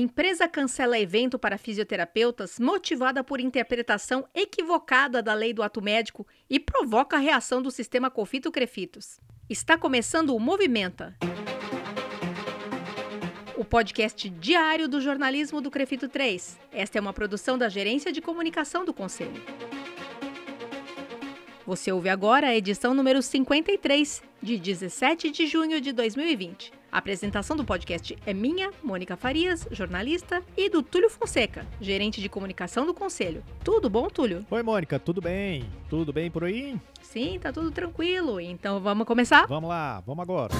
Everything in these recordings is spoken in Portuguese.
Empresa cancela evento para fisioterapeutas motivada por interpretação equivocada da lei do ato médico e provoca a reação do sistema Confito-Crefitos. Está começando o Movimenta. O podcast diário do jornalismo do Crefito 3. Esta é uma produção da Gerência de Comunicação do Conselho. Você ouve agora a edição número 53, de 17 de junho de 2020. A apresentação do podcast é minha, Mônica Farias, jornalista, e do Túlio Fonseca, gerente de comunicação do Conselho. Tudo bom, Túlio? Oi, Mônica, tudo bem? Tudo bem por aí? Sim, tá tudo tranquilo. Então vamos começar? Vamos lá, vamos agora.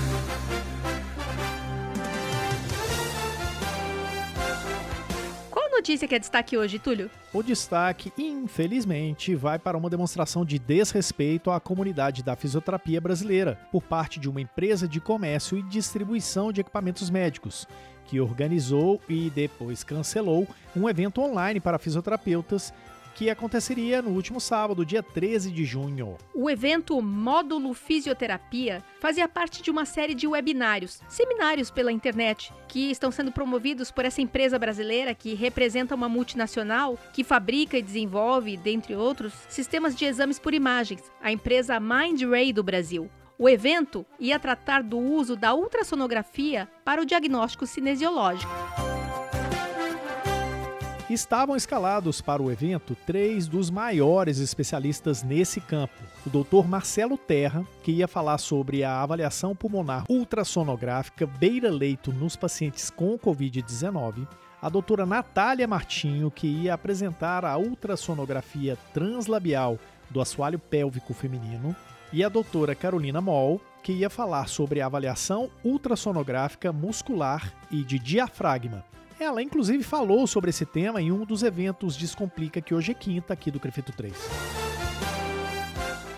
Notícia que é destaque hoje, Túlio? O destaque, infelizmente, vai para uma demonstração de desrespeito à comunidade da fisioterapia brasileira por parte de uma empresa de comércio e distribuição de equipamentos médicos, que organizou e depois cancelou um evento online para fisioterapeutas que aconteceria no último sábado, dia 13 de junho. O evento Módulo Fisioterapia fazia parte de uma série de webinários, seminários pela internet, que estão sendo promovidos por essa empresa brasileira que representa uma multinacional que fabrica e desenvolve, dentre outros, sistemas de exames por imagens, a empresa MindRay do Brasil. O evento ia tratar do uso da ultrassonografia para o diagnóstico cinesiológico. Estavam escalados para o evento três dos maiores especialistas nesse campo. O Dr. Marcelo Terra, que ia falar sobre a avaliação pulmonar ultrassonográfica beira-leito nos pacientes com Covid-19. A doutora Natália Martinho, que ia apresentar a ultrassonografia translabial do assoalho pélvico feminino. E a doutora Carolina Moll, que ia falar sobre a avaliação ultrassonográfica muscular e de diafragma. Ela, inclusive, falou sobre esse tema em um dos eventos Descomplica, que hoje é quinta aqui do Crefito 3.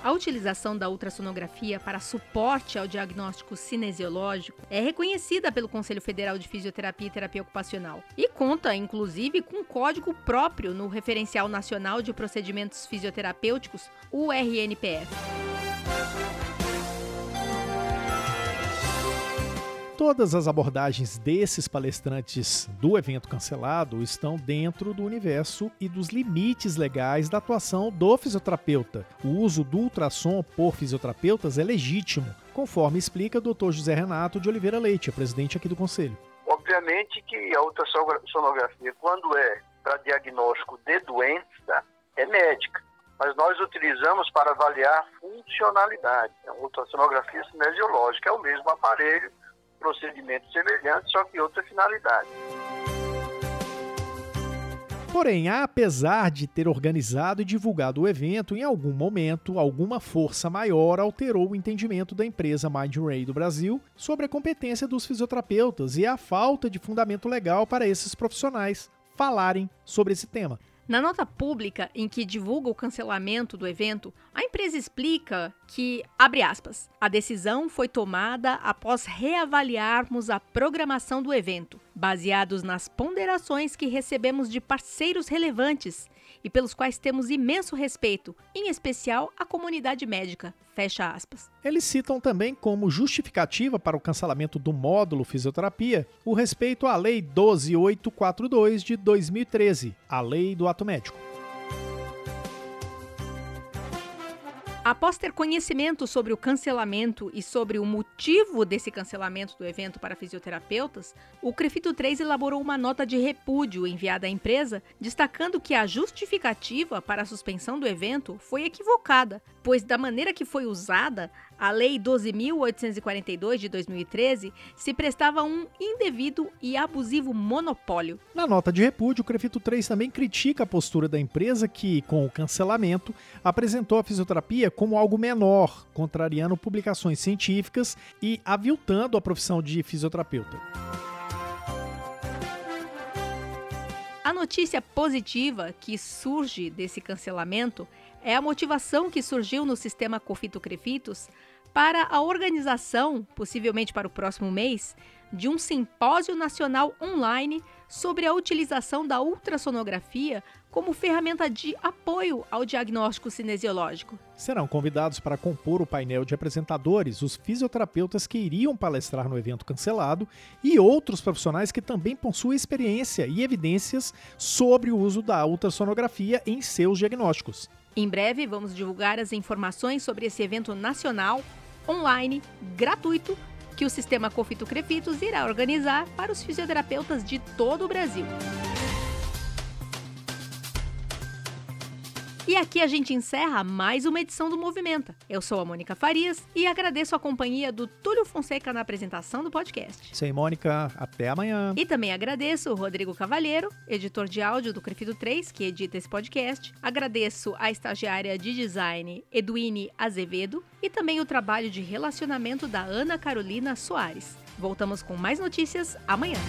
A utilização da ultrassonografia para suporte ao diagnóstico cinesiológico é reconhecida pelo Conselho Federal de Fisioterapia e Terapia Ocupacional e conta, inclusive, com código próprio no Referencial Nacional de Procedimentos Fisioterapêuticos, o RNPF. Todas as abordagens desses palestrantes do evento cancelado estão dentro do universo e dos limites legais da atuação do fisioterapeuta. O uso do ultrassom por fisioterapeutas é legítimo, conforme explica o Dr. José Renato de Oliveira Leite, presidente aqui do Conselho. Obviamente que a ultrassonografia, quando é para diagnóstico de doença, é médica mas nós utilizamos para avaliar funcionalidade. A ultrassonografia cinesiológica é o mesmo aparelho procedimento semelhante, só que outra finalidade. Porém, apesar de ter organizado e divulgado o evento, em algum momento, alguma força maior alterou o entendimento da empresa MindRay do Brasil sobre a competência dos fisioterapeutas e a falta de fundamento legal para esses profissionais falarem sobre esse tema. Na nota pública em que divulga o cancelamento do evento, a empresa explica que, abre aspas, a decisão foi tomada após reavaliarmos a programação do evento, baseados nas ponderações que recebemos de parceiros relevantes e pelos quais temos imenso respeito, em especial a comunidade médica. Fecha aspas. Eles citam também como justificativa para o cancelamento do módulo fisioterapia o respeito à Lei 12842 de 2013, a Lei do Ato Médico. Após ter conhecimento sobre o cancelamento e sobre o motivo desse cancelamento do evento para fisioterapeutas, o Crefito 3 elaborou uma nota de repúdio enviada à empresa, destacando que a justificativa para a suspensão do evento foi equivocada, pois da maneira que foi usada, a Lei 12.842 de 2013 se prestava a um indevido e abusivo monopólio. Na nota de repúdio, o Crefito 3 também critica a postura da empresa que, com o cancelamento, apresentou a fisioterapia como algo menor, contrariando publicações científicas e aviltando a profissão de fisioterapeuta. A notícia positiva que surge desse cancelamento é a motivação que surgiu no sistema Cofito Crefitos para a organização, possivelmente para o próximo mês, de um simpósio nacional online sobre a utilização da ultrassonografia como ferramenta de apoio ao diagnóstico cinesiológico. Serão convidados para compor o painel de apresentadores os fisioterapeutas que iriam palestrar no evento cancelado e outros profissionais que também possuem experiência e evidências sobre o uso da ultrassonografia em seus diagnósticos. Em breve, vamos divulgar as informações sobre esse evento nacional, online, gratuito, que o sistema Confito Crefitos irá organizar para os fisioterapeutas de todo o Brasil. E aqui a gente encerra mais uma edição do Movimenta. Eu sou a Mônica Farias e agradeço a companhia do Túlio Fonseca na apresentação do podcast. Sem Mônica, até amanhã. E também agradeço o Rodrigo Cavalheiro, editor de áudio do Crefido 3, que edita esse podcast. Agradeço a estagiária de design Eduine Azevedo e também o trabalho de relacionamento da Ana Carolina Soares. Voltamos com mais notícias amanhã.